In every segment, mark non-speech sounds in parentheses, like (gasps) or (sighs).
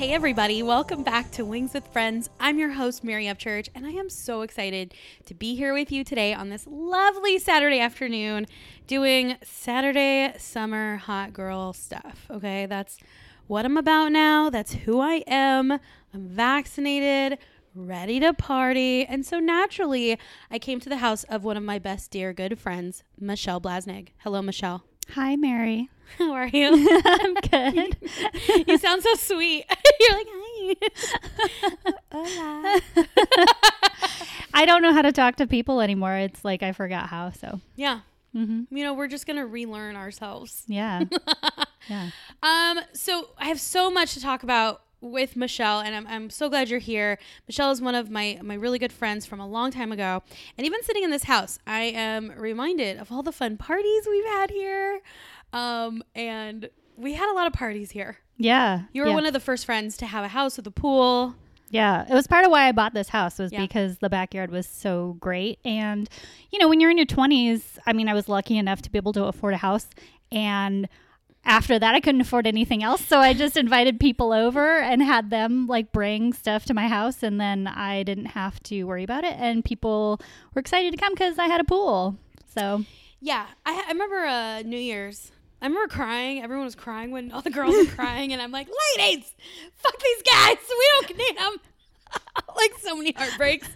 Hey, everybody, welcome back to Wings with Friends. I'm your host, Mary Upchurch, and I am so excited to be here with you today on this lovely Saturday afternoon doing Saturday summer hot girl stuff. Okay, that's what I'm about now, that's who I am. I'm vaccinated, ready to party. And so naturally, I came to the house of one of my best dear good friends, Michelle Blasnig. Hello, Michelle. Hi, Mary. (laughs) How are you? (laughs) I'm (laughs) good. you sound so sweet. You're like, hi. Hola. I don't know how to talk to people anymore. It's like I forgot how. So, Yeah. hmm You know, we're just going to relearn ourselves. yeah, yeah. Um, so I have so much to talk about with Michelle, and I'm, I'm so glad you're here. Michelle is one of my, my really good friends from a long time ago. And even sitting in this house, I am reminded of all the fun parties we've had here. Um, and we had a lot of parties here. Yeah. You were yeah. one of the first friends to have a house with a pool. Yeah, it was part of why I bought this house was Yeah. because the backyard was so great. And you know, when you're in your 20s, I mean, I was lucky enough to be able to afford a house and after that I couldn't afford anything else, so I just invited people over and had them like bring stuff to my house and then I didn't have to worry about it and people were excited to come cuz I had a pool. So, Yeah, I, I remember uh, New Year's. I remember crying. Everyone was crying when all the girls were (laughs) crying, and I'm like, "Ladies, fuck these guys. We don't need them." (laughs) like so many heartbreaks.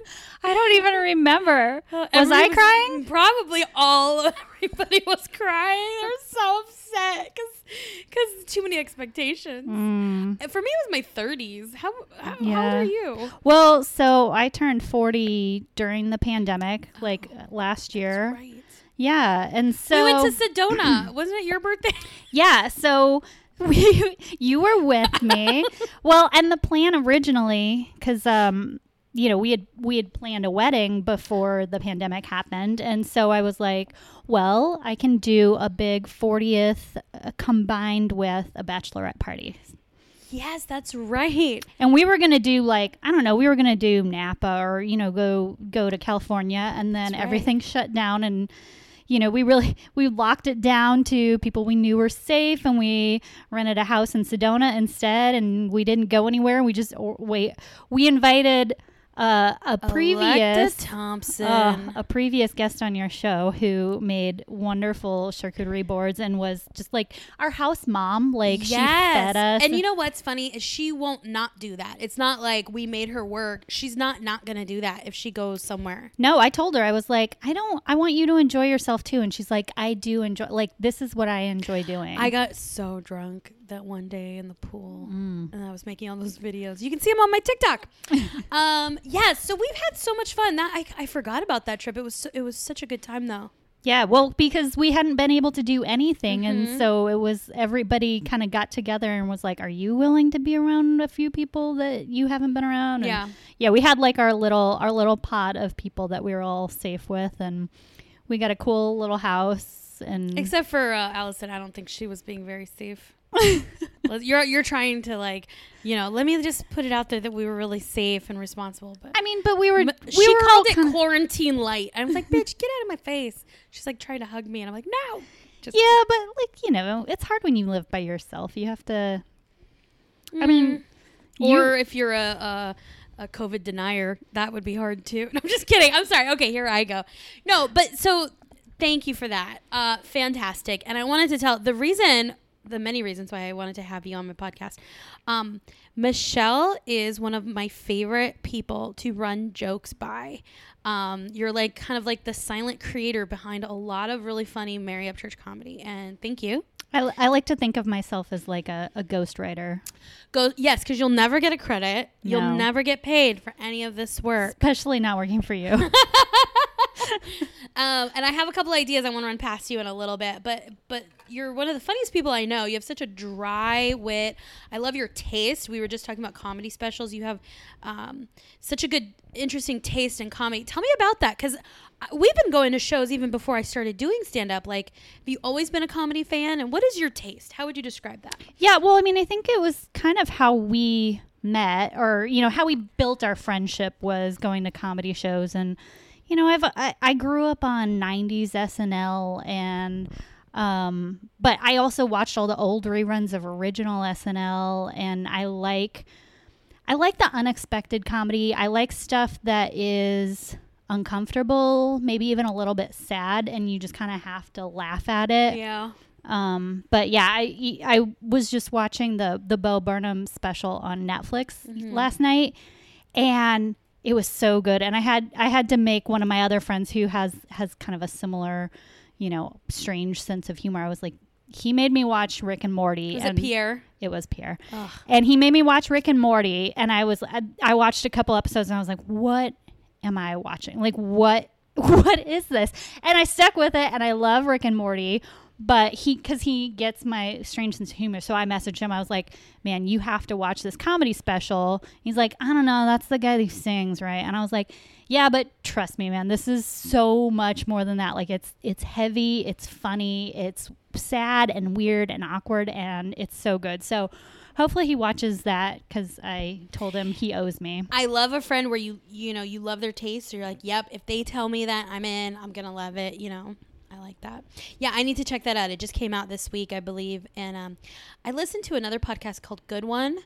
I don't even remember. Uh, was I crying? Probably all. Everybody (laughs) was crying. They were so upset because because too many expectations. Mm. For me, it was my 30s. How, how, how old are you? Well, so I turned 40 during the pandemic, like last year. Right. Yeah, and so we went to Sedona. (clears throat) Wasn't it your birthday? yeah, so (laughs) we you were with me. (laughs) well, and the plan originally, because um, you know, we had we had planned a wedding before the pandemic happened, and so I was like, well, I can do a big 40th uh, combined with a bachelorette party. yes, that's right. And we were gonna do like I don't know, we were gonna do Napa or you know go go to California, and then That's right. everything shut down, and you know we really (laughs) we locked it down to people we knew were safe, and we rented a house in Sedona instead, and we didn't go anywhere. We just wait. We invited uh, a previous. Electa Thompson. uh, a previous guest on your show who made wonderful charcuterie boards and was just like our house mom. Like she fed us. And you know what's funny is she won't not do that. It's not like we made her work. She's not not gonna do that if she goes somewhere. No, I told her I was like, I don't. I want you to enjoy yourself too. And she's like, I do enjoy. Like this is what I enjoy doing. I got so drunk that one day in the pool, Mm. and I was making all those videos. You can see them on my TikTok. (laughs) um, yes, so we've had so much fun. That I, I forgot about that trip. It was so, it was such a good time though. yeah, well, because we hadn't been able to do anything, Mhm. and so it was everybody kind of got together and was like, "Are you willing to be around a few people that you haven't been around?" And Yeah. yeah. We had like our little our little pod of people that we were all safe with, and we got a cool little house. And Except for uh, Allison, I don't think she was being very safe. (laughs) You're you're trying to like, you know, let me just put it out there that we were really safe and responsible. But I mean, but we were M- we she were called it quarantine light. I was like, bitch, get out of my face. She's like trying to hug me, and I'm like, no. Just, Yeah, but like you know, it's hard when you live by yourself. You have to. I mean, or if you're a, a a COVID denier, that would be hard too. (laughs) No, I'm just kidding. I'm sorry. Okay, here I go. No, but so thank you for that. Uh, fantastic. And I wanted to tell the reason, the many reasons why I wanted to have you on my podcast. Um, Michelle is one of my favorite people to run jokes by. Um, you're like kind of like the silent creator behind a lot of really funny Mary Upchurch comedy, and thank you. I, I like to think of myself as like a, a ghostwriter, Go yes, because you'll never get a credit. You'll never get paid for any of this work. especially not working for you. (laughs) (laughs) Um, and I have a couple ideas I want to run past you in a little bit, but but you're one of the funniest people I know. You have such a dry wit. I love your taste. We were just talking about comedy specials. You have um, such a good, interesting taste in comedy. Tell me about that because we've been going to shows even before I started doing stand up. Like, have you always been a comedy fan? And what is your taste? How would you describe that? yeah, well, I mean, I think it was kind of how we met, or you know, how we built our friendship was going to comedy shows, and you know, I've I, I grew up on '90s SNL, and Um, but I also watched all the old reruns of original SNL, and I like I like the unexpected comedy. I like stuff that is uncomfortable, maybe even a little bit sad, and you just kind of have to laugh at it. Yeah. Um, but yeah, I I was just watching the the Bo Burnham special on Netflix last night, and it was so good. And I had I had to make one of my other friends who has has kind of a similar, you know, strange sense of humor. I was like, he made me watch Rick and Morty. Was and it Pierre? It was Pierre, Ugh. and he made me watch Rick and Morty. And I was I, I watched a couple episodes, and I was like, what am I watching? Like what (laughs) what is this? And I stuck with it, and I love Rick and Morty. But he, because he gets my strange sense of humor, so I messaged him. I was like, "Man, you have to watch this comedy special." He's like, "I don't know, that's the guy who sings, right?" And I was like, "Yeah, but trust me, man, this is so much more than that. Like, it's it's heavy, it's funny, it's sad and weird and awkward, and it's so good." So, hopefully, he watches that because I told him he owes me. I love a friend where you you know you love their taste. So you're like, yep. If they tell me that, I'm in. I'm gonna love it. You know, like that. Yeah, I need to check that out. It just came out this week, I believe. And um, I listened to another podcast called Good One.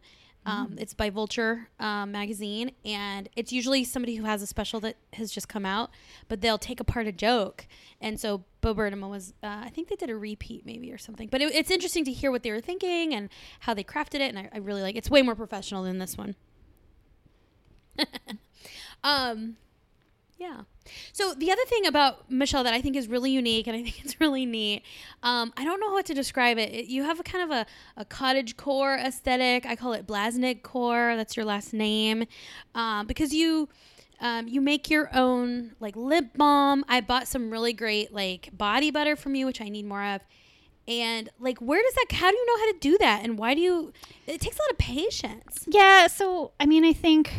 Um, It's by Vulture um, magazine, and it's usually somebody who has a special that has just come out, but they'll take apart a joke. And so Bo Burnham was, uh, I think they did a repeat maybe or something. But it, it's interesting to hear what they were thinking and how they crafted it, and I, I really like. It's way more professional than this one. (laughs) um, yeah. So the other thing about Michelle that I think is really unique and I think (laughs) it's really neat, um, I don't know how to describe it. it you have a kind of a, a cottage core aesthetic. I call it Blasnik core. That's your last name, um, because you. Um, you make your own like lip balm. I bought some really great like body butter from you, which I need more of. And like, where does that? How do you know how to do that? And why do you? It takes a lot of patience. Yeah, so I mean, I think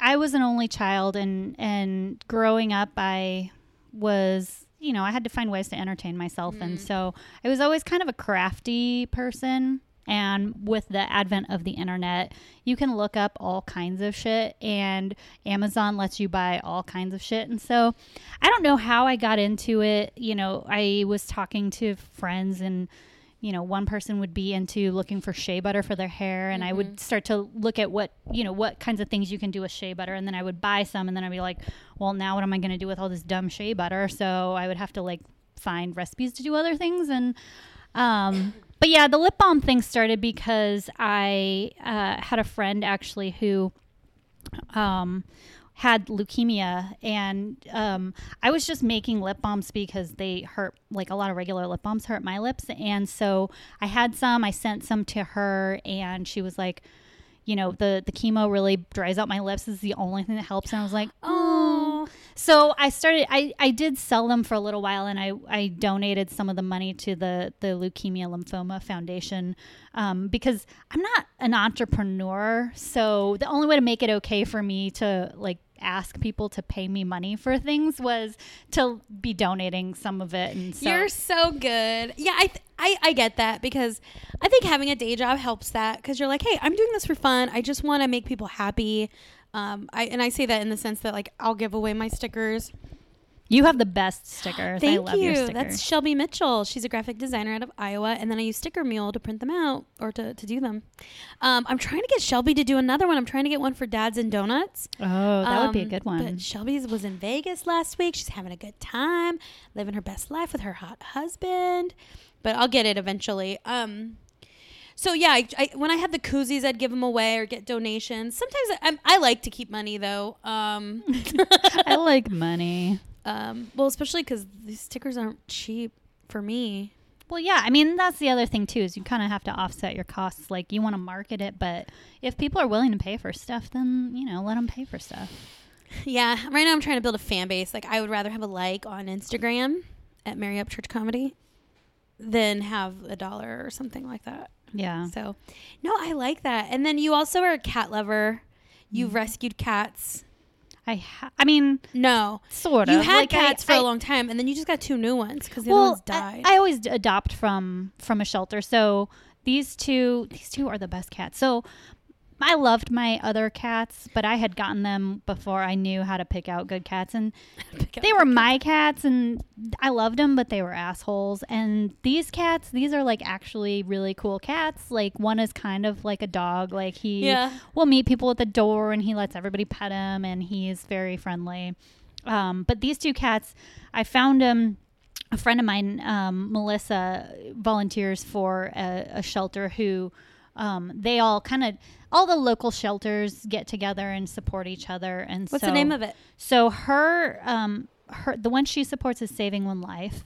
I was an only child, and and growing up, I was, you know, I had to find ways to entertain myself, and mm. so I was always kind of a crafty person. And with the advent of the internet, you can look up all kinds of shit, and Amazon lets you buy all kinds of shit. And so I don't know how I got into it. You know, I was talking to friends and you know, one person would be into looking for shea butter for their hair, and I would start to look at what, you know, what kinds of things you can do with shea butter, and then I would buy some, and then I'd be like, well, now what am I going to do with all this dumb shea butter? So I would have to like find recipes to do other things, and, um, (coughs) but yeah, the lip balm thing started because I uh, had a friend actually who, um, had leukemia and um, i was just making lip balms because they hurt like a lot of regular lip balms hurt my lips. And so i had some i sent some to her and she was like you know the the chemo really dries out my lips. This is the only thing that helps. And i was like oh so i started i i did sell them for a little while and i i donated some of the money to the the leukemia lymphoma foundation um, because i'm not an entrepreneur so the only way to make it okay for me to like ask people to pay me money for things was to be donating some of it and so You're so good. Yeah, I, th- I I get that because I think having a day job helps that because you're like, hey, I'm doing this for fun. I just want to make people happy. Um, I and I say that in the sense that like I'll give away my stickers. you have the best stickers i Thank love you. your stickers That's Shelby Mitchell. She's a graphic designer out of Iowa, and then I use Sticker Mule to print them out or to, to do them. Um, I'm trying to get Shelby to do another one. I'm trying to get one for Dads and Donuts. oh that would be a Um, good one But Shelby's was in Vegas last week. She's having a good time, living her best life with her hot husband. But I'll get it eventually. Um, so yeah, I, I, when I had the koozies, I'd give them away or get donations. Sometimes I, I'm- I like to keep money though. Um, (laughs) i like money (laughs) um, well, especially because these stickers aren't cheap for me. Well, yeah. I mean, that's the other thing too is you kind of have to offset your costs. Like you want to market it, but if people are willing to pay for stuff, then you know let them pay for stuff. (laughs) Yeah, right now I'm trying to build a fan base. Like I would rather have a like on Instagram at Mary Upchurch Comedy than have a dollar or something like that. Yeah. So, no, I like that. And then you also are a cat lover. You've Mm-hmm. rescued cats. I. Ha- I mean, No, sort of. you had Like, I- cats for I- a long time, and then you just got two new ones because the other Well, ones died. I, I always adopt from from a shelter. So these two, these two are the best cats. So I loved my other cats, but I had gotten them before I knew how to pick out good cats, and (laughs) they were my cats, and I loved them, but they were assholes. And these cats, these are like actually really cool cats. Like one is kind of like a dog. Like he Yeah. will meet people at the door, and he lets everybody pet him, and he's very friendly. Um, but these two cats, I found them. A friend of mine, um, Melissa, volunteers for a, a shelter who um, they all kind of all the local shelters get together and support each other. And What's so, the name of it? So her, um, her, the one she supports is Saving One Life.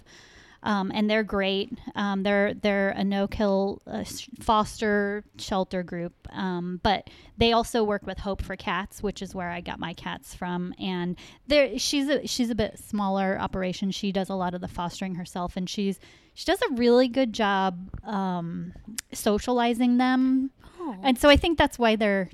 Um, and they're great. Um, they're they're a no-kill uh, foster shelter group, um, but they also work with Hope for Cats, which is where I got my cats from. And there, she's a she's a bit smaller operation. She does a lot of the fostering herself, and she's she does a really good job um, socializing them. Oh. And so I think that's why they're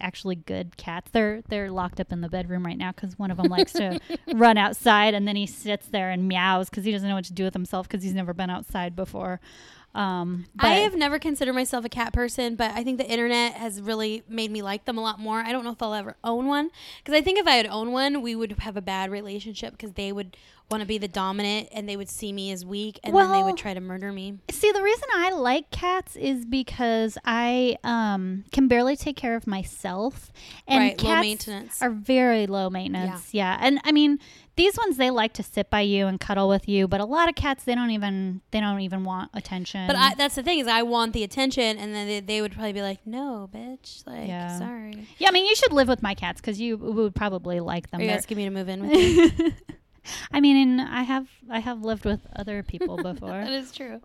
actually good cats. They're they're locked up in the bedroom right now because one of them likes to (laughs) run outside and then he sits there and meows because he doesn't know what to do with himself because he's never been outside before. Um, I have never considered myself a cat person, but I think the internet has really made me like them a lot more. I don't know if I'll ever own one because I think if I had owned one, we would have a bad relationship because they would want to be the dominant and they would see me as weak and then they would try to murder me. see the reason I like cats is because I um, can barely take care of myself, and Right, cats are very low maintenance. Yeah. and I mean these ones they like to sit by you and cuddle with you, but a lot of cats they don't even they don't even want attention. But I, that's the thing is I want the attention and then they, they would probably be like, no, bitch. Like, Yeah. sorry. yeah, I mean you should live with my cats because you would probably like them. Are you They're- asking me to move in with you? (laughs) I mean, and I have I have lived with other people before. (laughs) that is true.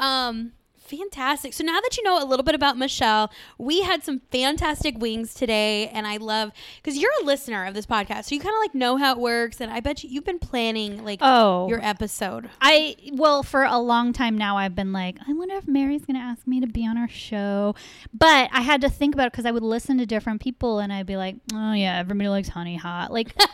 Um, fantastic. So now that you know a little bit about Michelle, we had some fantastic wings today, and I love because you're a listener of this podcast, so you kind of like know how it works, and I bet you you've been planning like oh, your episode. I well for a long time now I've been like I wonder if Mary's gonna ask me to be on our show, but I had to think about it because I would listen to different people and I'd be like, oh yeah, everybody likes honey hot, like. (laughs)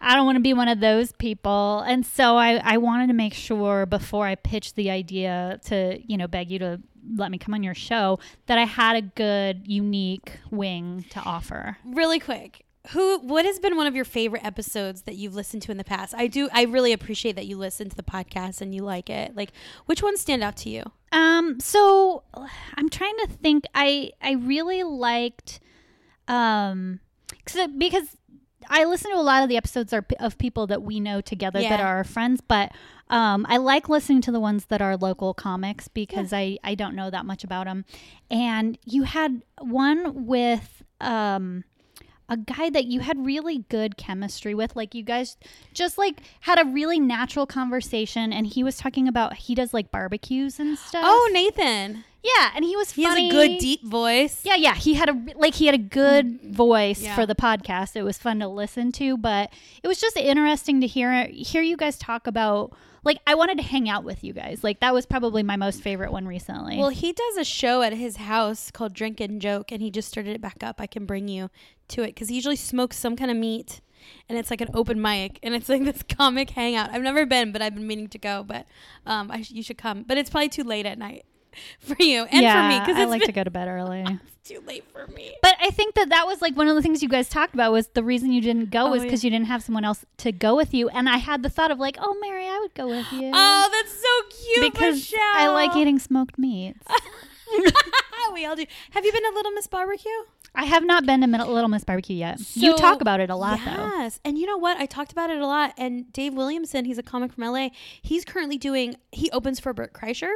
I don't want to be one of those people. And so I, I wanted to make sure before I pitched the idea to, you know, beg you to let me come on your show that I had a good, unique wing to offer. Really quick. Who what has been one of your favorite episodes that you've listened to in the past? I do I really appreciate that you listen to the podcast and you like it. Like which ones stand out to you? Um, so I'm trying to think. I I really liked, um, because I listen to a lot of the episodes are, of people that we know together that are our friends, but um, I like listening to the ones that are local comics because I I don't know that much about them. And you had one with um a guy that you had really good chemistry with like you guys just like had a really natural conversation and he was talking about he does like barbecues and stuff Oh, Nathan. yeah and he was funny. He has a good deep voice. yeah yeah he had a like he had a good mm-hmm. voice Yeah. for the podcast it was fun to listen to but it was just interesting to hear hear you guys talk about like i wanted to hang out with you guys like that was probably my most favorite one recently Well, he does a show at his house called Drink and Joke, and he just started it back up. I can bring you to it because he usually smokes some kind of meat, and it's like an open mic, and it's like (laughs) this comic hangout. I've never been, but I've been meaning to go. But um, I sh- you should come. But it's probably too late at night (laughs) for you and yeah, for me because i like to go to bed early (laughs) it's too late for me. But I think that that was like one of the things you guys talked about was the reason you didn't go Oh, was because you didn't have someone else to go with you. And I had the thought of like, oh, Mary, I would go with you. Oh, that's so cute, because Michelle. I like eating smoked meats. we all do. Have you been to Little Miss Barbecue? I have not been to Little Miss Barbecue yet. you talk about it a lot though. Yes. And you know what? I talked about it a lot. And Dave Williamson, he's a comic from LA. He's currently doing, he opens for Bert Kreischer.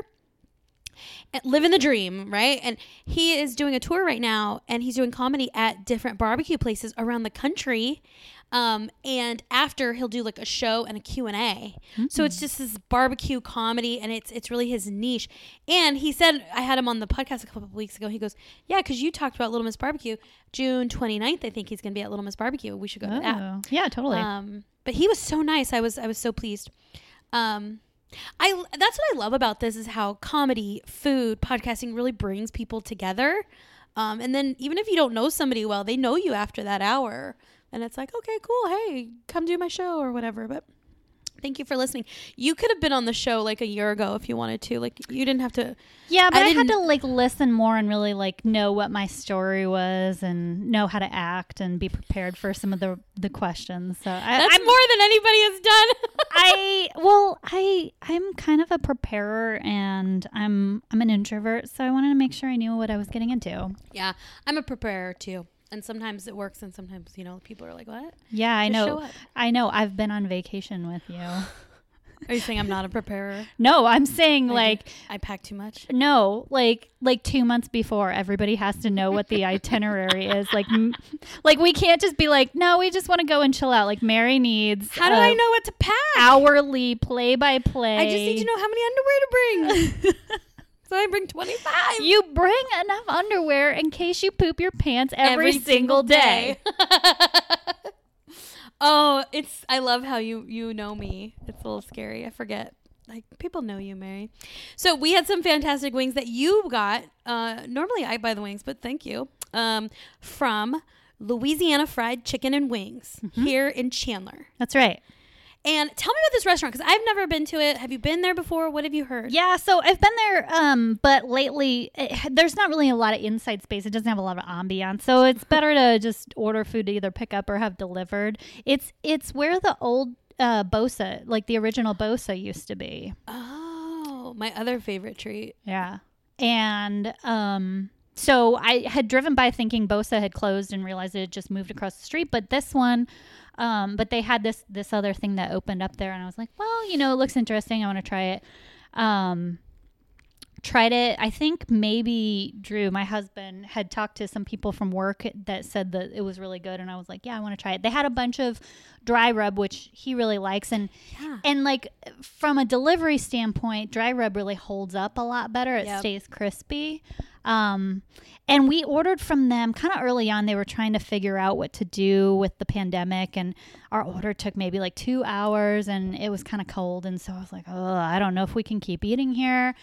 And living the dream, right? And he is doing a tour right now and he's doing comedy at different barbecue places around the country. Um, and after he'll do like a show and a Q&A. So it's just this barbecue comedy and it's it's really his niche. And he said I had him on the podcast a couple of weeks ago. He goes, "Yeah, cuz you talked about Little Miss Barbecue. June 29th, I think he's going to be at Little Miss Barbecue. We should go to that." Oh, yeah, totally. Um, but he was so nice. I was I was so pleased. Um, I that's what I love about this is how comedy, food, podcasting really brings people together. Um, and then even if you don't know somebody well, they know you after that hour, and it's like, okay, cool, hey, come do my show or whatever. But Thank you for listening. You could have been on the show like a year ago if you wanted to. Like you didn't have to. Yeah, but I I, had to like listen more and really like know what my story was and know how to act and be prepared for some of the the questions. So I, That's I'm more than anybody has done. (laughs) I well, I I'm kind of a preparer and I'm I'm an introvert, so I wanted to make sure I knew what I was getting into. yeah, I'm a preparer too, and sometimes it works, and sometimes you know people are like, "What?" Yeah, I Just know. I know. I've been on vacation with you. (laughs) Are you saying I'm not a preparer? (laughs) No, I'm saying I like I pack too much. no, like like 2 months before everybody has to know what the (laughs) itinerary is. Like m- like we can't just be like, "No, we just want to go and chill out." Like Mary needs How do i know what to pack? hourly play by play. I just need to know how many underwear to bring. So I bring 25 You bring enough underwear in case you poop your pants every, single day. (laughs) oh, it's I love how you you know me. It's a little scary. I forget. Like people know you, Mary. So we had some fantastic wings that you got. Uh, normally I buy the wings, but thank you. Um, from Louisiana Fried Chicken and Wings here in Chandler. That's right. And tell me about this restaurant because I've never been to it. Have you been there before? What have you heard? Yeah, so I've been there, um, but lately eh, there's not really a lot of inside space. It doesn't have a lot of ambiance, so it's (laughs) better to just order food to either pick up or have delivered. It's it's where the old uh, Bosa, like the original Bosa, used to be. Oh, my other favorite treat. Yeah, and um, so I had driven by thinking Bosa had closed and realized it had just moved across the street, but this one. Um, but they had this this other thing that opened up there, and I was like, well, you know, it looks interesting. I want to try it. Um, tried it. I think maybe Drew, my husband, had talked to some people from work that said that it was really good, and I was like, yeah, I want to try it. They had a bunch of dry rub, which he really likes, and Yeah. and like from a delivery standpoint, dry rub really holds up a lot better. It Yep. stays crispy. Um, and we ordered from them kind of early on. They were trying to figure out what to do with the pandemic, and our order took maybe like two hours, and it was kind of cold. And so I was like, oh, I don't know if we can keep eating here,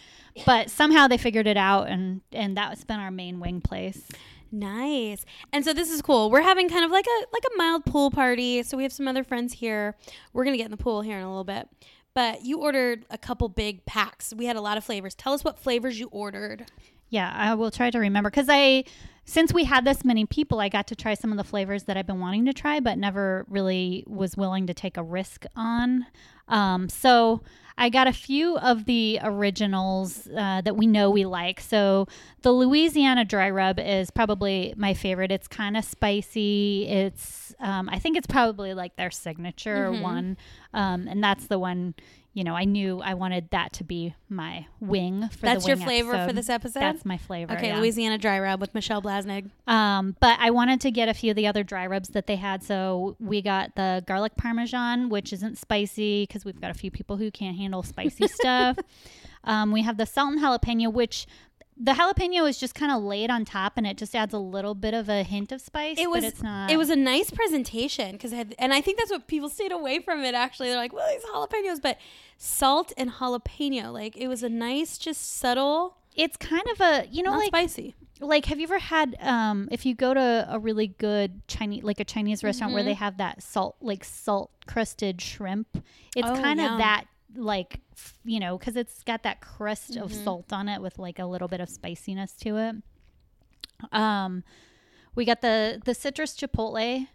but somehow they figured it out, and and that's been our main wing place. Nice. And so this is cool. We're having kind of like a like a mild pool party. So we have some other friends here. We're gonna get in the pool here in a little bit. But you ordered a couple big packs. We had a lot of flavors. Tell us what flavors you ordered. Yeah, I will try to remember because I, since we had this many people, I got to try some of the flavors that I've been wanting to try, but never really was willing to take a risk on. Um, so I got a few of the originals uh, that we know we like. So the Louisiana dry rub is probably my favorite. It's kind of spicy. It's, um, I think it's probably like their signature one, um, and that's the one. You know, I knew I wanted that to be my wing for That's your flavor for this episode? That's my flavor. Okay, yeah. Louisiana dry rub with Michelle Blasnig. Um, but I wanted to get a few of the other dry rubs that they had. So we got the garlic parmesan, which isn't spicy because we've got a few people who can't handle spicy (laughs) stuff. Um, we have the salt and jalapeno, which the jalapeno is just kind of laid on top, and it just adds a little bit of a hint of spice. It was but it's not. it was a nice presentation because and I think that's what people stayed away from it. Actually, they're like, "Well, these jalapenos," but salt and jalapeno, like it was a nice, just subtle, It's kind of a you know like spicy. like have you ever had um if you go to a really good chinese like a chinese restaurant Mm-hmm. where they have that salt like salt crusted shrimp it's Oh, kind yeah. of that like you know because it's got that crust of Mm-hmm. salt on it with like a little bit of spiciness to it um we got the the citrus chipotle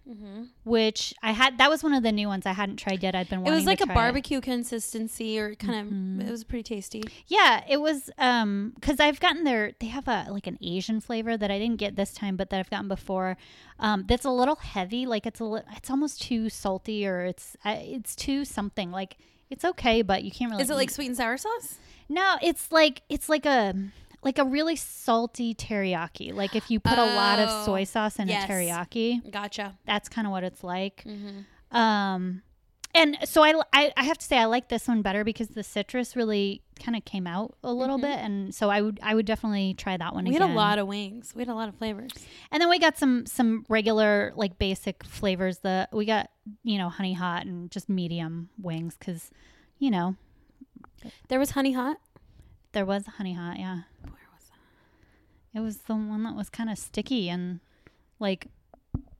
which i had that was one of the new ones i hadn't tried yet i'd been Mm-hmm. It was like a try it. barbecue consistency, or kind of. Mm-hmm. It was pretty tasty. Yeah, it was um cuz I've gotten their they have a like an Asian flavor that I didn't get this time but that I've gotten before. Um that's a little heavy, like it's a li- it's almost too salty or it's uh, it's too something. Like it's okay, but you can't really Is it like sweet and sour sauce? No, it's like it's like a like a really salty teriyaki. Like if you put a lot of Oh, soy sauce in yes. a teriyaki, Gotcha. that's kind of what it's like. Mm-hmm. Um, and so I, I, I have to say I like this one better because the citrus really kind of came out a little bit, and so I would I would definitely try that one Mm-hmm. We again. had a lot of wings. We had a lot of flavors. and then we got some some regular like basic flavors. The we got you know honey hot and just medium wings because you know There was honey hot. there was honey hot. Yeah, Where was that? it was the one that was kind of sticky and like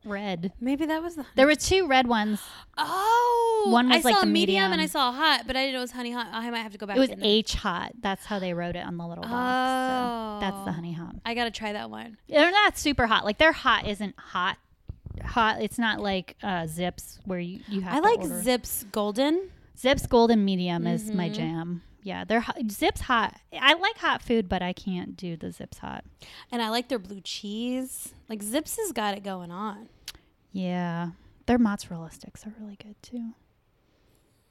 red. Maybe that was the. Honey. There were two red ones. (gasps) Oh, One I was, like, saw the medium, and I saw hot, but I didn't know it was honey hot. I might have to go back. It was. H hot. That's how they wrote it on the little box. So that's the Oh. honey hot. I gotta try that one. They're not super hot. Like their hot isn't hot. Hot. It's not like uh, Zipps where you you have. I like order. Zipps Golden. Zipps Golden Medium is my Mhm. jam. Yeah, they're hot. Zipps hot. I like hot food, but I can't do the Zipps hot. And I like their blue cheese. Like Zips has got it going on. Yeah, their mozzarella sticks are really good too.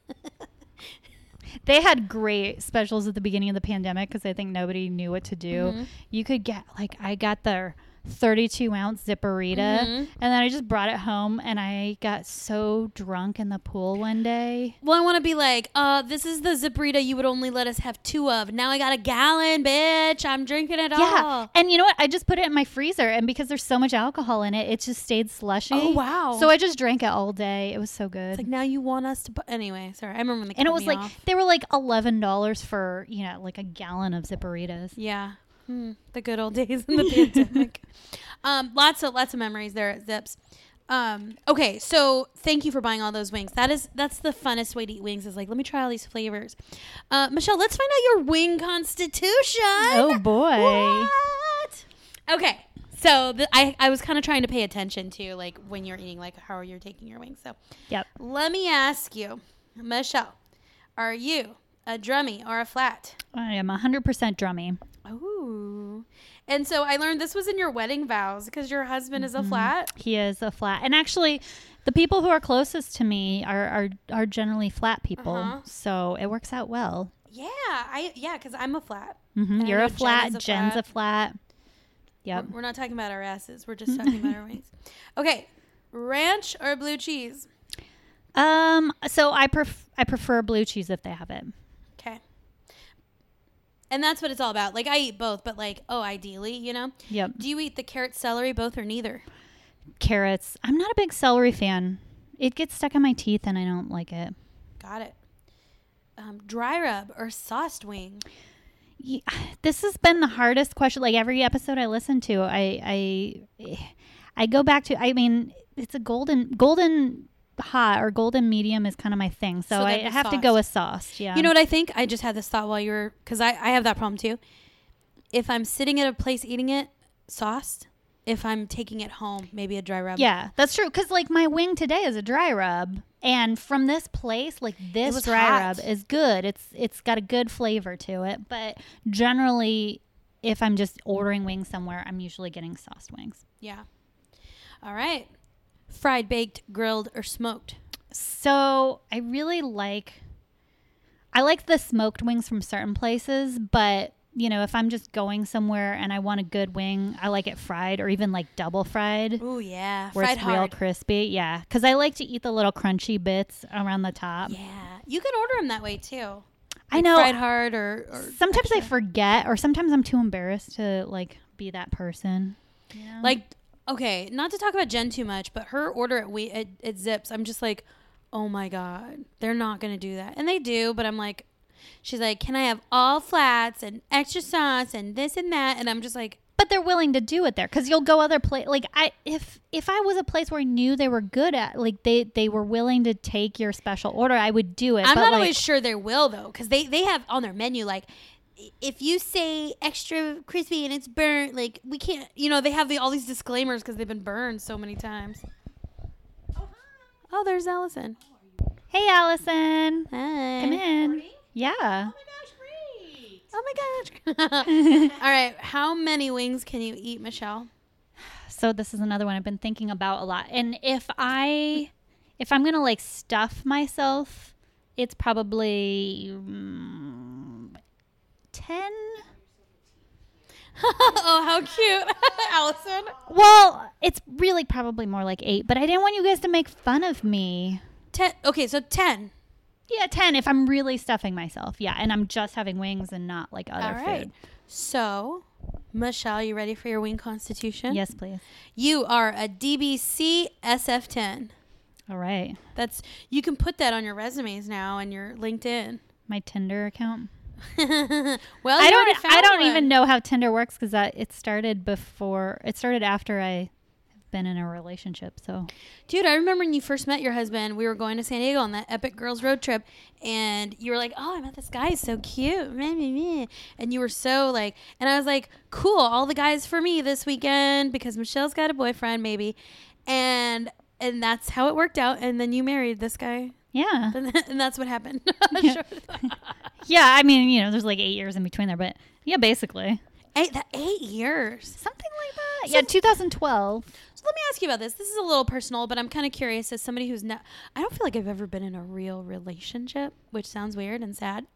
(laughs) they had great specials at the beginning of the pandemic because I think nobody knew what to do. Mhm. You could get like I got their 32 ounce zipperita, Mhm. and then I just brought it home, and I got so drunk in the pool one day. Well, I want to be like, uh, this is the Ziprita you would only let us have two of. Now I got a gallon, bitch. I'm drinking it Yeah, all. and you know what? I just put it in my freezer, and because there's so much alcohol in it, it just stayed slushy. Oh wow. So I just drank it all day. It was so good. it's like now you want us to put anyway. Sorry, I remember when they and it was like off. they were like eleven dollars for you know like a gallon of zipperitas. yeah, Hmm, the good old (laughs) days in the pandemic. Um, lots of lots of memories there at Zipps. Um, okay, so thank you for buying all those wings. That is that's the funnest way to eat wings. Is like let me try all these flavors. Uh, Michelle, let's find out your wing constitution. Oh boy! What? Okay. So the, I, I was kind of trying to pay attention to like when you're eating, like how you're taking your wings. So Yep. let me ask you, Michelle, are you a drummy or a flat? I am hundred percent drummy. Ooh. And so I learned this was in your wedding vows because your husband is a flat. He is a flat, and actually, the people who are closest to me are are, are generally flat people, Uh-huh. so it works out well. Yeah, I yeah, because I'm a flat. hmm You're a flat. is a Jen's flat. a flat. Yep. We're, we're not talking about our asses. We're just talking about our (laughs) wings. Okay, ranch or blue cheese? Um. So I pref- I prefer blue cheese if they have it. And that's what it's all about. Like I eat both, but like, oh, ideally, you know. Yep. Do you eat the carrot, celery, both or neither? Carrots. I'm not a big celery fan. It gets stuck in my teeth, and I don't like it. Got it. Um, dry rub or sauced wing? Ye- (sighs) This has been the hardest question. Like every episode I listen to, I I (sighs) I go back to. I mean, it's a golden golden hot or golden medium is kind of my thing. So, So I have to go with sauce. Yeah. You know what I think? I just had this thought while you were, because I, I have that problem too. If I'm sitting at a place eating it, sauced. If I'm taking it home, maybe a dry rub. Yeah, that's true. Because like my wing today is a dry rub, and from this place, like this dry hot. rub is good. It's it's got a good flavor to it. But generally, if I'm just ordering wings somewhere, I'm usually getting sauced wings. Yeah. All right. Fried, baked, grilled, or smoked? So I really like. I like the smoked wings from certain places, but you know, if I'm just going somewhere and I want a good wing, I like it fried or even like double fried. Oh yeah. Where fried it's real hard. crispy, yeah. Because I like to eat the little crunchy bits around the top. Yeah. You can order them that way too. I know. Fried hard or. or sometimes I forget, or sometimes I'm too embarrassed to like be that person. Know? Like, okay, not to talk about Jen too much, but her order at we at, at Zipps, I'm just like, oh my god, they're not gonna do that, and they do, but I'm like, she's like, can I have all flats and extra sauce and this and that, and I'm just like, but they're willing to do it there because you'll go other place. Like I, if if I was a place where I knew they were good at, like they they were willing to take your special order, I would do it. I'm not like, always sure they will though, because they they have on their menu like. If you say extra crispy and it's burnt, like we can't, you know, they have the, all these disclaimers because they've been burned so many times. Oh, there's Allison. Hey, Allison, Hi. come in. Yeah. Oh my gosh. (laughs) All right. How many wings can you eat, Michelle? So this is another one I've been thinking about a lot. And if I if I'm going to like stuff myself, it's probably mm, 10. (laughs) oh, how cute. (laughs) Allison. Well, it's really probably more like 8, but I didn't want you guys to make fun of me. Ten. Okay, so 10. Yeah, 10 if I'm really stuffing myself. Yeah, and I'm just having wings and not like other All right. food. So, Michelle, you ready for your wing constitution? Yes, please. You are a DBC SF10. All right. That's you can put that on your resumes now and your LinkedIn. My Tinder account. (laughs) well, I don't I don't one. even know how Tinder works cuz uh, it started before it started after I have been in a relationship. So Dude, I remember when you first met your husband, we were going to San Diego on that epic girls road trip, and you were like, "Oh, I met this guy, he's so cute," meh, meh, meh." and you were so like, and I was like, "Cool, all the guys for me this weekend because Michelle's got a boyfriend, maybe," and and that's how it worked out. And then you married this guy, yeah, and, and that's what happened. (laughs) (laughs) Yeah. (laughs) Yeah. I mean, you know, there's like eight years in between there, but yeah, basically eight, that eight years. something like that. So- yeah, 2012. So let me ask you about this. This is a little personal, but I'm kind of curious as somebody who's not. I don't feel like I've ever been in a real relationship, which sounds weird and sad.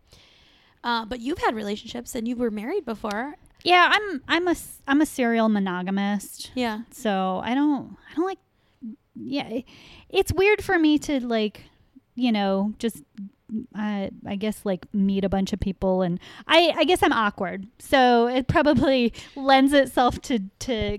Uh, but you've had relationships and you were married before. Yeah, I'm I'm a I'm a serial monogamist. Yeah. So I don't I don't like yeah it's weird for me to like you know just I I guess like meet a bunch of people and I I guess I'm awkward. So it probably (laughs) lends itself to to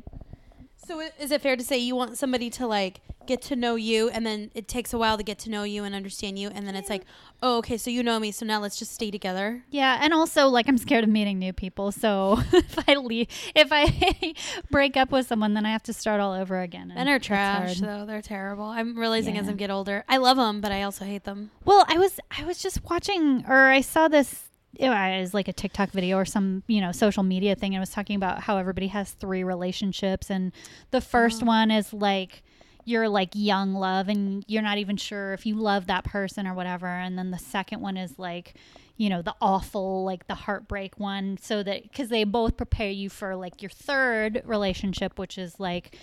So is it fair to say you want somebody to like get to know you, and then it takes a while to get to know you and understand you, and then it's like, oh, okay, so you know me, so now let's just stay together. yeah, and also like I'm scared of meeting new people. So (laughs) if I leave if I (laughs) break up with someone then I have to start all over again. Men are trash, though. They're terrible. I'm realizing as Yeah. I get older. I love them, but I also hate them. Well, I was I was just watching or I saw this it was like a TikTok video or some, you know, social media thing and it was talking about how everybody has three relationships and the first Oh. one is like you're like young love and you're not even sure if you love that person or whatever and then the second one is like you know the awful like the heartbreak one so that because they both prepare you for like your third relationship which is like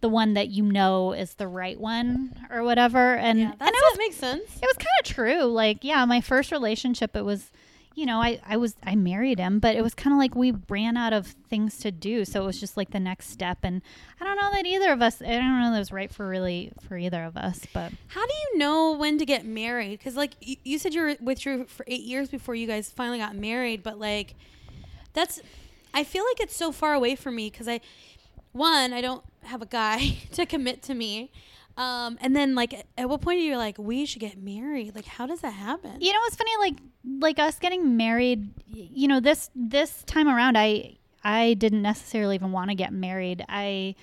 the one that you know is the right one or whatever and Yeah, and that's, it was makes sense. it was kind of true. Like, yeah, my first relationship, it was, you know, I, I was, I married him, but it was kind of like we ran out of things to do. So it was just like the next step. And I don't know that either of us, I don't know that was right for really, for either of us, but How do you know when to get married? Because like you, said, you were with Drew for eight years before you guys finally got married. But like, that's I feel like it's so far away from me because I, one, I don't have a guy (laughs) to commit to me, um, and then like, at what point are you like, we should get married? Like, how does that happen? you know, it's funny, like, like us getting married, you know, this, this time around, I, I didn't necessarily even want to get married. I,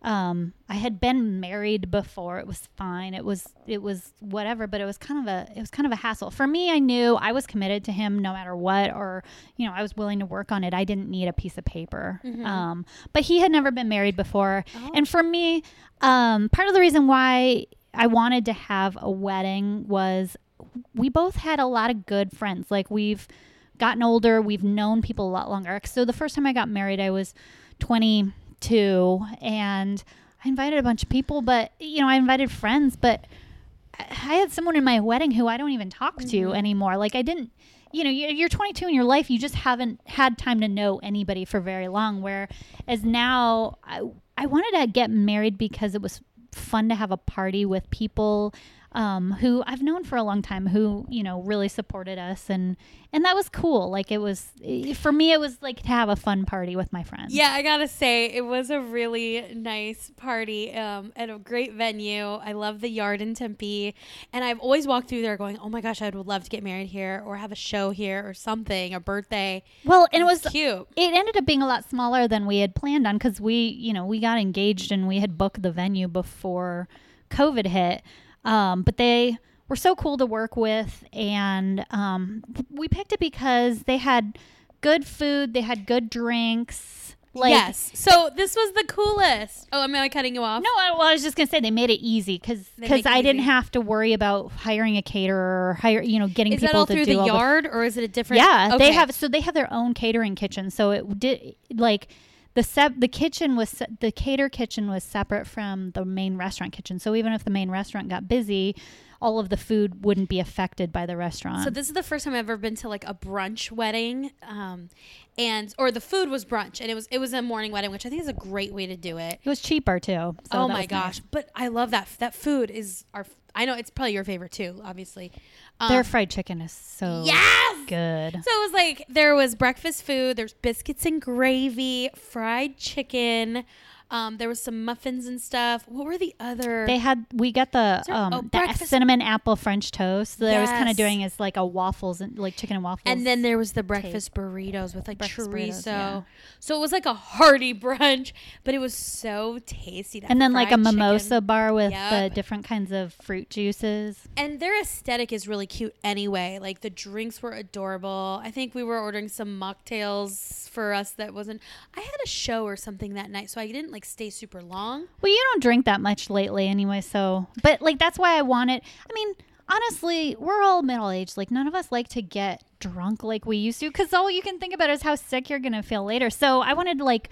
um i had been married before it was fine it was it was whatever but it was kind of a it was kind of a hassle for me i knew i was committed to him no matter what or you know i was willing to work on it i didn't need a piece of paper um but he had never been married before Oh. and for me um part of the reason why i wanted to have a wedding was we both had a lot of good friends like we've gotten older we've known people a lot longer so the first time i got married i was 22 and I invited a bunch of people, but you know, I invited friends, but I had someone in my wedding who I don't even talk to anymore. Like I didn't, you know, you- you're 22 in your life, you just haven't had time to know anybody for very long. Whereas now, I I wanted to get married because it was fun to have a party with people um, who I've known for a long time, who you know really supported us, and and that was cool. Like it was for me, it was like to have a fun party with my friends. Yeah, I gotta say it was a really nice party um, at a great venue. I love the yard in Tempe, and I've always walked through there going, "Oh my gosh, I would love to get married here, or have a show here, or something, a birthday." Well, and it was cute. it ended up being a lot smaller than we had planned on because we, you know, we got engaged and we had booked the venue before COVID hit. Um, but they were so cool to work with, and um, we picked it because they had good food, they had good drinks. Like, yes. So this was the coolest. Oh, am I cutting you off? No, I, well, I was just gonna say they made it easy because it I didn't have to worry about hiring a caterer or hire, you know, getting Is people that all to through do the all yard, or is it a different? yeah, they have so they have their own catering kitchen. So it did like the sep- the kitchen was se- the cater kitchen was separate from the main restaurant kitchen. So even if the main restaurant got busy, all of the food wouldn't be affected by the restaurant. So this is the first time I've ever been to like a brunch wedding, um, and or the food was brunch, and it was it was a morning wedding, which I think is a great way to do it. it was cheaper too. So oh my gosh! nice. But I love that that food is our. I know it's probably your favorite too, obviously. Um, Their fried chicken is so yes. good. So it was like there was breakfast food, there's biscuits and gravy, fried chicken, Um, there was some muffins and stuff. What were the other? They had we got the there- um oh, the breakfast- cinnamon apple French toast that I was kind of doing as like a waffles and like chicken and waffles. and then there was the breakfast burritos with like Breakfast chorizo. burritos, yeah. So it was like a hearty (laughs) brunch, but it was so tasty. That and then like a mimosa chicken. bar with the different kinds of fruit juices. And their aesthetic is really cute anyway. Like the drinks were adorable. I think we were ordering some mocktails for us that wasn't I had a show or something that night, so I didn't like stay super long. Well, you don't drink that much lately anyway, so but like that's why I wanted. I mean, honestly, we're all middle aged. Like none of us like to get drunk like we used to because all you can think about is how sick you're gonna feel later. So I wanted like,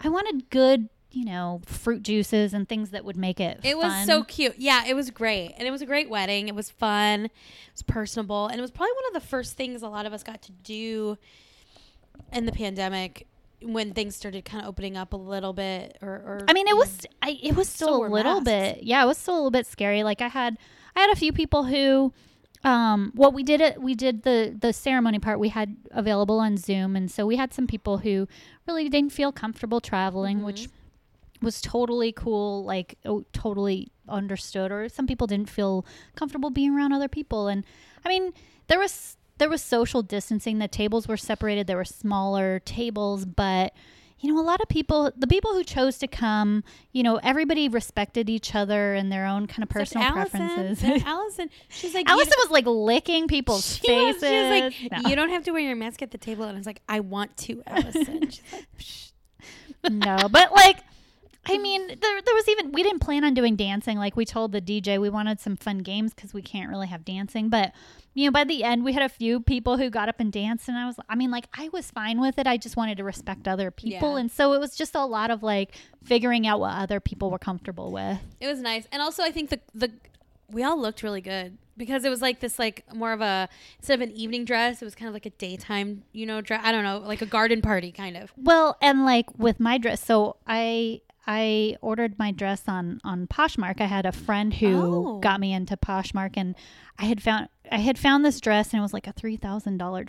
I wanted good, you know, fruit juices and things that would make it. It was so cute. Yeah, it was great. And it was a great wedding. It was fun. It was personable. And it was probably one of the first things a lot of us got to do in the pandemic when things started kind of opening up a little bit or, or I mean, it know, was I, it was still Still a little masks. bit. Yeah, it was still a little bit scary. Like I had I had a few people who um well we did it we did the the ceremony part we had available on Zoom and so we had some people who really didn't feel comfortable traveling, which was totally cool, like oh, totally understood or some people didn't feel comfortable being around other people and I mean, there was there was social distancing, the tables were separated, there were smaller tables, but you know, a lot of people, the people who chose to come, you know, everybody respected each other and their own kind of except personal Allison, preferences. Allison, (laughs) she's like, Allison was like licking people's (laughs) She was, faces. she was like, No. you don't have to wear your mask at the table. And I was like, I want to, Allison. (laughs) She's like, no, but like, I mean, there, there was even, we didn't plan on doing dancing. Like, we told the DJ we wanted some fun games because we can't really have dancing. But, you know, by the end, we had a few people who got up and danced. And I was, I mean, like, I was fine with it. I just wanted to respect other people. Yeah. And so it was just a lot of like figuring out what other people were comfortable with. it was nice. And also, I think the, the, we all looked really good because it was like this, like more of a, instead of an evening dress, it was kind of like a daytime, you know, dress. I don't know, like a garden party kind of. Well, and like with my dress, so I I ordered my dress on on Poshmark. I had a friend who Oh. got me into Poshmark, and I had found I had found this dress, and it was like a three thousand dollar.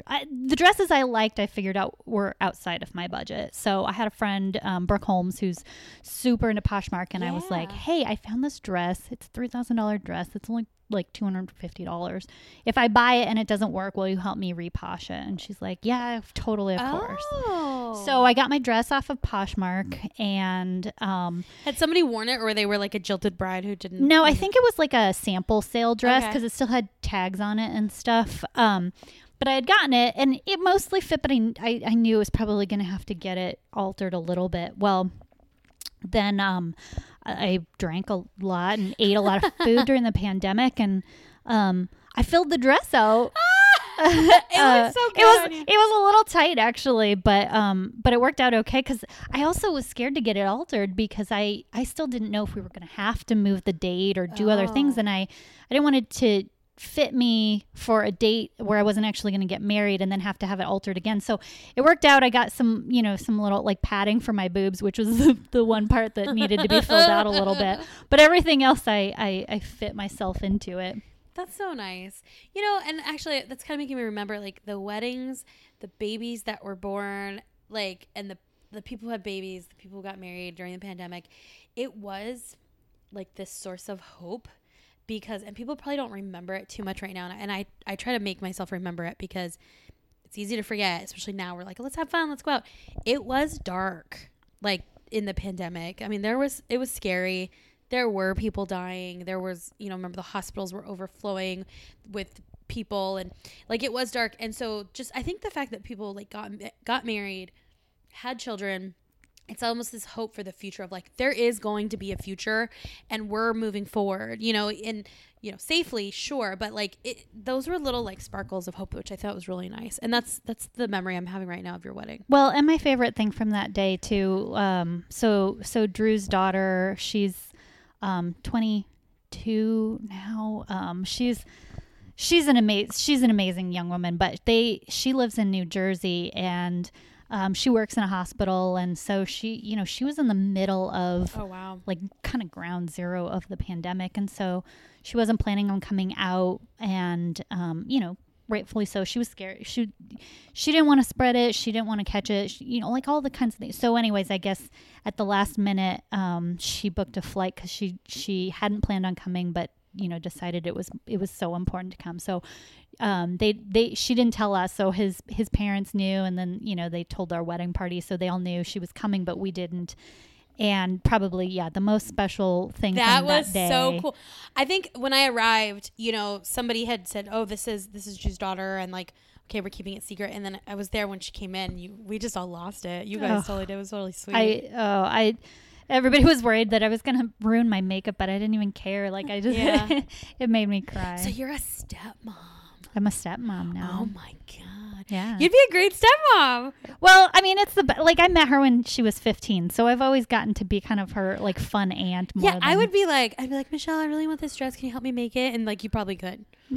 The dresses I liked, I figured out were outside of my budget. So I had a friend, um, Brooke Holmes, who's super into Poshmark, and I was like, "Hey, I found this dress. It's a three thousand dollar dress. It's only like two hundred fifty dollars. If I buy it and it doesn't work, will you help me reposh it?" And she's like, "Yeah, totally, of course." Oh. So I got my dress off of Poshmark, and um, had somebody worn it or they were like a jilted bride who didn't? no, I think it was like a sample sale dress Okay. because it still had tags on it and stuff. Um, but I had gotten it, and it mostly fit. But I, I, I knew I was probably going to have to get it altered a little bit. Well, then um, I drank a lot and ate a lot of food (laughs) during the pandemic, and um, I filled the dress out. (laughs) it was so Uh, good. It was it was a little tight actually, but um, but it worked out okay because I also was scared to get it altered because I I still didn't know if we were going to have to move the date or do other things, Oh. and I I didn't want it to fit me for a date where I wasn't actually going to get married and then have to have it altered again. So it worked out. I got some, you know, some little like padding for my boobs, which was (laughs) the, the one part that needed to be filled out a little bit. (laughs) But everything else, I, I, I fit myself into it. That's so nice. You know, and actually, that's kind of making me remember like the weddings, the babies that were born, like, and the the people who had babies, the people who got married during the pandemic. It was like this source of hope because, and people probably don't remember it too much right now. And I, I, try to make myself remember it because it's easy to forget, especially now. We're like, let's have fun, let's go out. It was dark, like in the pandemic. I mean, there was, it was scary. There were people dying. There was, you know, remember the hospitals were overflowing with people and like it was dark. And so just, I think the fact that people like got, got married, had children, it's almost this hope for the future of like there is going to be a future and we're moving forward you know and you know safely sure but like it, those were little like sparkles of hope which i thought was really nice and that's that's the memory i'm having right now of your wedding Well, and my favorite thing from that day too. Um, so so Drew's daughter, she's um, 22 now. Um, she's she's an amazing she's an amazing young woman, but they she lives in New Jersey and um, she works in a hospital, and so she you know she was in the middle of oh wow like kind of ground zero of the pandemic and so she wasn't planning on coming out and um, you know rightfully so. She was scared. She she didn't want to spread it. She didn't want to catch it. She, you know, like all the kinds of things. So, anyways, I guess at the last minute, um, she booked a flight because she she hadn't planned on coming, but you know decided it was it was so important to come. So, um, they they she didn't tell us. So his his parents knew, and then you know they told our wedding party, so they all knew she was coming, but we didn't. And probably yeah, the most special thing that was that so cool. I think when I arrived, you know, somebody had said, "Oh, this is this is Drew's daughter," and like, okay, we're keeping it secret. And then I was there when she came in. You, we just all lost it. You guys Ugh. totally did. It was totally sweet. I oh I everybody was worried that I was gonna ruin my makeup, but I didn't even care. Like I just Yeah. (laughs) it made me cry. so you're a stepmom. I'm a stepmom now. Oh my god. yeah. You'd be a great stepmom. well, I mean, it's the be- like I met her when she was 15, so I've always gotten to be kind of her like fun aunt. More Yeah, I would be like, I'd be like, Michelle, I really want this dress. Can you help me make it? And like, you probably could. (laughs)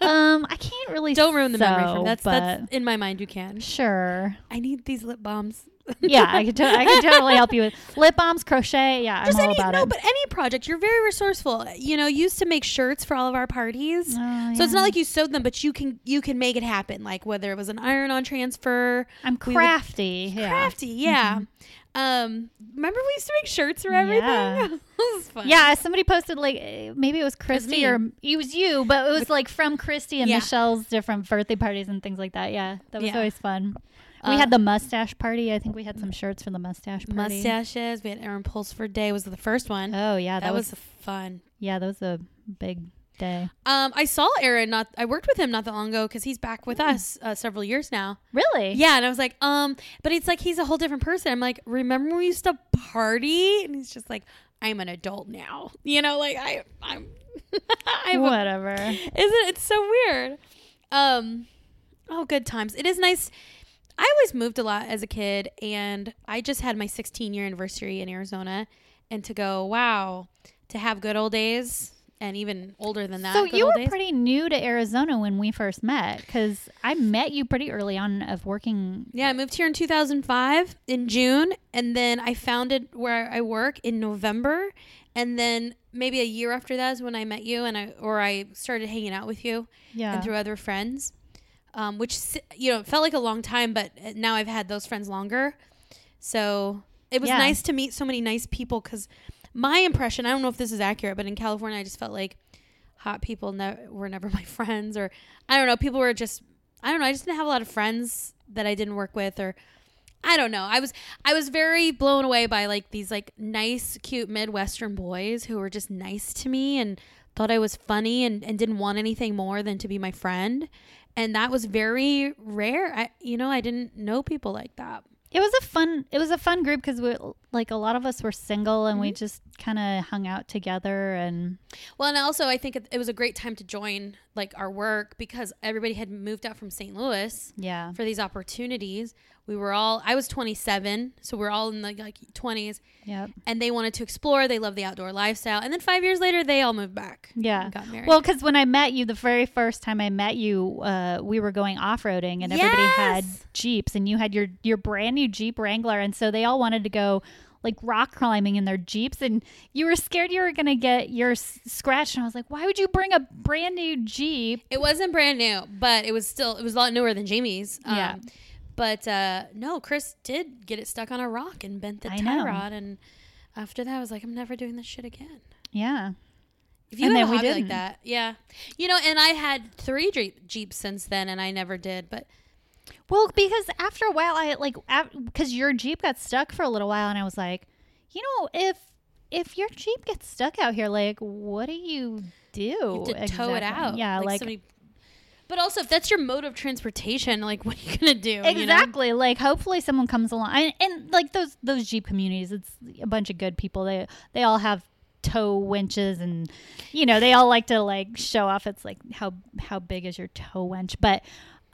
um, I can't really. Don't ruin the memory sew, from that's that's in my mind. You can. sure. I need these lip balms. Yeah, I could. To- I could totally help you with (laughs) lip balms, crochet. Yeah, Just I'm all any about no, it. but any project. You're very resourceful. You know, used to make shirts for all of our parties. Oh, So it's yeah. not like you sewed them, but you can you can make it happen. Like whether it was an iron-on transfer, I'm we would- crafty. yeah. crafty, yeah. Um, remember we used to make shirts for everything. Yeah. (laughs) was fun. Yeah, somebody posted like eh, maybe it was Christy me. or it was you, but it was like from Christy and Yeah. Michelle's different birthday parties and things like that. Yeah, that was Yeah. always fun. We Uh, had the mustache party. I think we had some shirts for the mustache party. mustaches. We had Aaron Pulsford Day was the first one. Oh yeah, that, that, was, was fun. yeah, that was a big day. Um, I saw Aaron. Not I worked with him not that long ago because he's back with us uh, several years now. Really? Yeah, and I was like, um, but it's like he's a whole different person. I'm like, remember when we used to party? And he's just like, I'm an adult now. (laughs) You know, like I, I'm, (laughs) I'm a, Whatever. (laughs) isn't it? It's so weird. Um, oh, good times. It is nice. I always moved a lot as a kid, and I just had my 16 year anniversary in Arizona, and to go, wow, to have good old days, and even older than that. So you were days. pretty new to Arizona when we first met because I met you pretty early on of working. Yeah, I moved here in 2005 in June, and then I founded where I work in November, and then maybe a year after that is when I met you, and I or I started hanging out with you Yeah. and through other friends, um, which you know it felt like a long time, but now I've had those friends longer, so it was Yeah. nice to meet so many nice people. Because my impression, I don't know if this is accurate, but in California, I just felt like hot people ne- were never (laughs) my friends, or I don't know, people were just I don't know, I just didn't have a lot of friends that I didn't work with, or I don't know. I was I was very blown away by like these like nice, cute Midwestern boys who were just nice to me and thought I was funny and, and didn't want anything more than to be my friend. And that was very rare. I you know, I didn't know people like that. It was a fun. It was a fun group because we like a lot of us were single and Mm-hmm. we just kind of hung out together and Well, and also I think it, it was a great time to join like our work because everybody had moved out from St. Louis yeah. for these opportunities. We were all I was 27, so we're all in the like 20s Yep. and they wanted to explore. They love the outdoor lifestyle. And then 5 years later they all moved back. Yeah. got married. Well, because when I met you, the very first time I met you, uh, we were going off roading, and everybody had jeeps, and you had your your brand new Jeep Wrangler, and so they all wanted to go like rock climbing in their jeeps, and you were scared you were gonna get your s- scratched, and I was like, why would you bring a brand new Jeep? It wasn't brand new, but it was still it was a lot newer than Jamie's. Um, Yeah. But uh, no, Chris did get it stuck on a rock and bent the I tie know. rod, and after that, I was like, I'm never doing this shit again. Yeah. If you And then a we hobby like that, yeah, you know, and I had three Jeep, Jeeps since then, and I never did. But Well, because after a while, I like because your Jeep got stuck for a little while, and I was like, you know, if if your Jeep gets stuck out here, like, what do you do? you have to tow it out. Yeah, like, somebody- but also, if that's your mode of transportation, like, what are you gonna do? you know? exactly. Like, hopefully, someone comes along, and, and like those those Jeep communities, it's a bunch of good people. They they all have tow winches and you know they all like to like show off it's like how how big is your tow winch but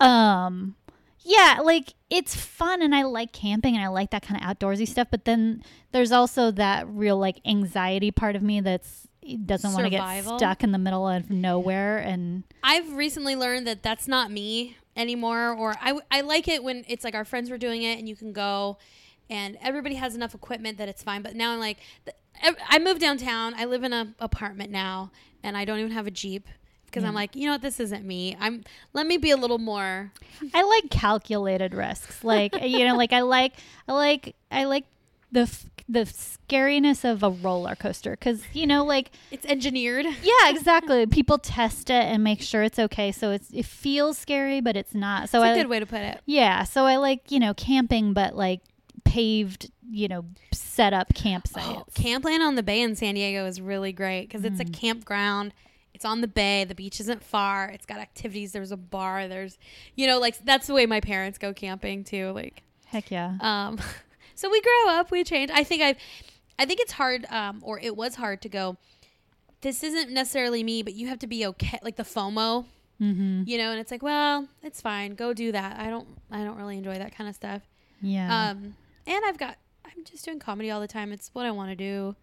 um yeah like it's fun and i like camping and i like that kind of outdoorsy stuff but then there's also that real like anxiety part of me that's doesn't want to get Survival? stuck in the middle of nowhere and I've recently learned that that's not me anymore. Or I, I like it when it's like our friends were doing it and you can go and everybody has enough equipment that it's fine. But now I'm like, th- I moved downtown. I live in an apartment now and I don't even have a Jeep. because I'm mm. like, you know what, this isn't me. I'm let me be a little more. I like calculated risks. Like you know, like I like I like I like the f- the scariness of a roller coaster because you know, like It's engineered. yeah, (laughs) exactly. People test it and make sure it's okay, so it's it feels scary, but it's not. So That's I a like- good way to put it. yeah, so I like you know camping, but like paved, you know, set up campsites. Oh, Campland on the Bay in San Diego is really great because it's a Mm. campground. It's on the bay. The beach isn't far. It's got activities. There's a bar. There's, you know, like that's the way my parents go camping too. Like, Heck yeah. um, (laughs) so we grow up. We change. I think I've, I think it's hard, um, or it was hard to go. This isn't necessarily me, but you have to be okay. Like the FOMO, Mm-hmm. you know, and it's like, well, it's fine. Go do that. I don't. I don't really enjoy that kind of stuff. Yeah. Um, and I've got, I'm just doing comedy all the time. It's what I want to do.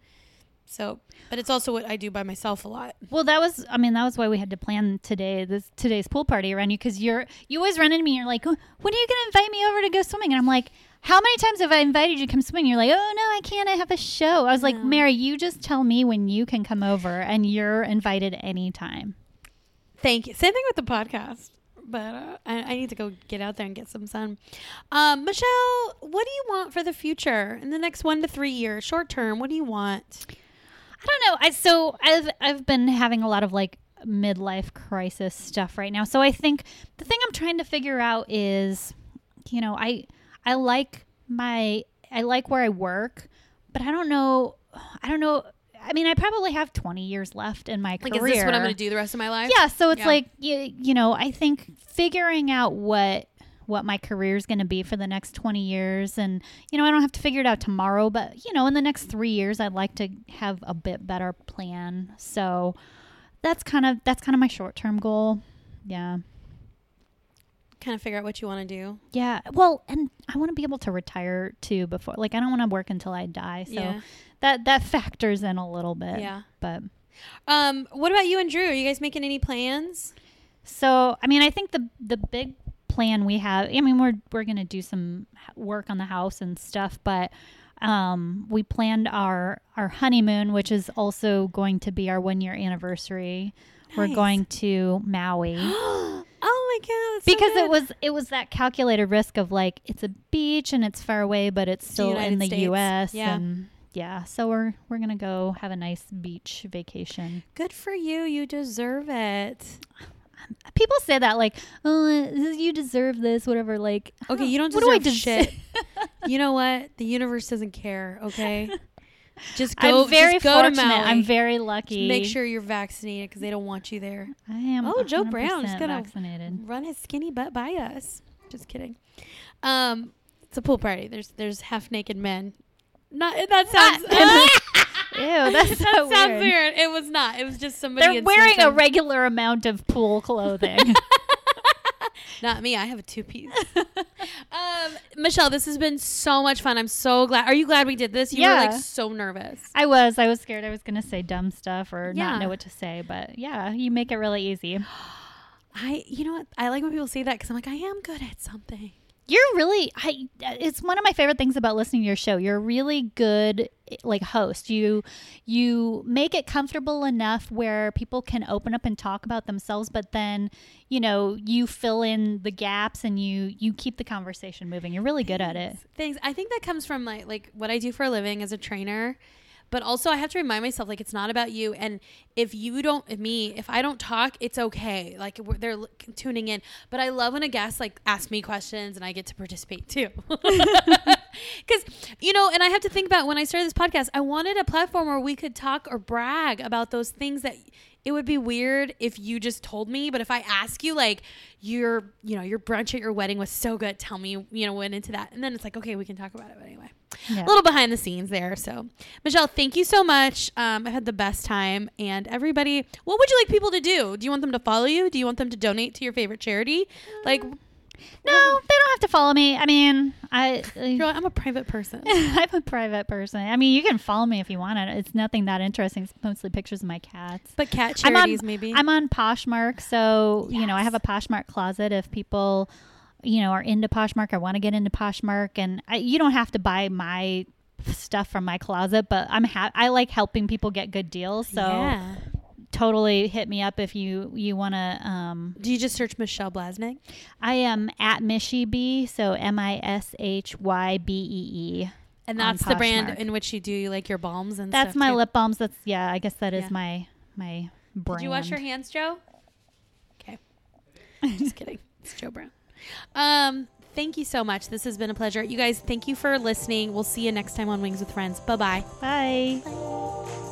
So, but it's also what I do by myself a lot. Well, that was, I mean, that was why we had to plan today, this today's pool party around you, because you're, you always run into me. You're like, "Oh, when are you going to invite me over to go swimming? And I'm like, how many times have I invited you to come swimming? You're like, oh no, I can't. I have a show. I was like, No. Mary, you just tell me when you can come over, and you're invited anytime. Thank you. Same thing with the podcast. But uh, I, I need to go get out there and get some sun. Um, Michelle, what do you want for the future in the next one to three years, short term? What do you want? I don't know. I so I've I've been having a lot of like midlife crisis stuff right now. So I think the thing I'm trying to figure out is, you know, I I like my I like where I work, but I don't know. I don't know. I mean, I probably have 20 years left in my Like, career. is this what I'm going to do the rest of my life? Yeah, so it's Yeah. like you, you know, I think figuring out what what my career is going to be for the next 20 years and you know, I don't have to figure it out tomorrow, but you know, in the next 3 years I'd like to have a bit better plan. So that's kind of that's kind of my short-term goal. Yeah. Kind of figure out what you want to do. Yeah. Well, and I want to be able to retire too before like I don't want to work until I die. So yeah. that that factors in a little bit. Yeah. But Um, what about you and Drew? Are you guys making any plans? So, I mean, I think the the big plan we have. I mean, we're we're gonna do some work on the house and stuff, but um, we planned our our honeymoon, which is also going to be our one year anniversary. We're going to Maui (gasps) (gasps) (gasps) oh my god! that's so because it was it was that calculated risk of like it's a beach and it's far away, but it's the still in the States. U.S. Yeah. and yeah. So we're we're gonna go have a nice beach vacation. good for you. You deserve it. People say that like, oh, you deserve this, whatever. Like, Okay, you don't (laughs) what do I deserve deserve? shit. (laughs) you know what? The universe doesn't care. Okay, (laughs) just go. I'm very just go fortunate. I'm very Just lucky. make sure you're vaccinated because they don't want you there. I am. Oh, Joe Brown is gonna- vaccinated. Run his skinny butt by us. Just kidding. Um, it's a pool party. There's there's half naked men. Not that sounds. (laughs) (laughs) Ew, that's so that sounds weird. weird. It was not. It was just somebody. They're in wearing a regular amount of pool clothing. (laughs) Not me. I have a two piece. um, Michelle, this has been so much fun. I'm so glad. Are you glad we did this? You were like so nervous. I was. I was scared I was going to say dumb stuff or Yeah. not know what to say, but yeah, you make it really easy. (gasps) I, you know what? I like when people say that because I'm like, I am good at something. You're really I it's one of my favorite things about listening to your show. You're a really good eh, like host. You you make it comfortable enough where people can open up and talk about themselves, but then, you know, you fill in the gaps and you you keep the conversation moving. You're really good at it. Thanks. I think that comes from like like what I do for a living as a trainer. But also, I have to remind myself like it's not about you. And if you don't, me, if I don't talk, it's okay. Like they're tuning in. But I love when a guest like asks me questions and I get to participate too. (laughs) Because you know, and I have to think about when I started this podcast, I wanted a platform where we could talk or brag about those things that it would be weird if you just told me. But if I ask you, like your, you know, your brunch at your wedding was so good, tell me, you know, went into that, and then it's like, okay, we can talk about it. But anyway, Yeah. a little behind the scenes there. So, Michelle, thank you so much. Um, I had the best time, and everybody, what would you like people to do? Do you want them to follow you? Do you want them to donate to your favorite charity? Like, No, they don't have to follow me. I mean, I (laughs) like, I'm a private person. (laughs) I'm a private person. I mean, you can follow me if you want it. It's nothing that interesting. It's mostly pictures of my cats. But cat I'm on- charities, maybe. I'm on Poshmark, so you know I have a Poshmark closet. If people, you know, are into Poshmark, I want to get into Poshmark, and I, you don't have to buy my stuff from my closet, but I'm ha- I like helping people get good deals. So yeah. totally hit me up if you you want to. Um, Do you just search Michelle Blasnik? I am at Mishy B, so M I S H Y B E E. And that's the brand in which you do like your balms and That's my too? lip balms. That's yeah. I guess that is Yeah. my my brand. Did you wash your hands, Joe? Okay. I'm (laughs) just kidding. It's Joe Brown. Um, thank you so much. This has been a pleasure. You guys, thank you for listening. We'll see you next time on Wings with Friends. Bye-bye. Bye. Bye.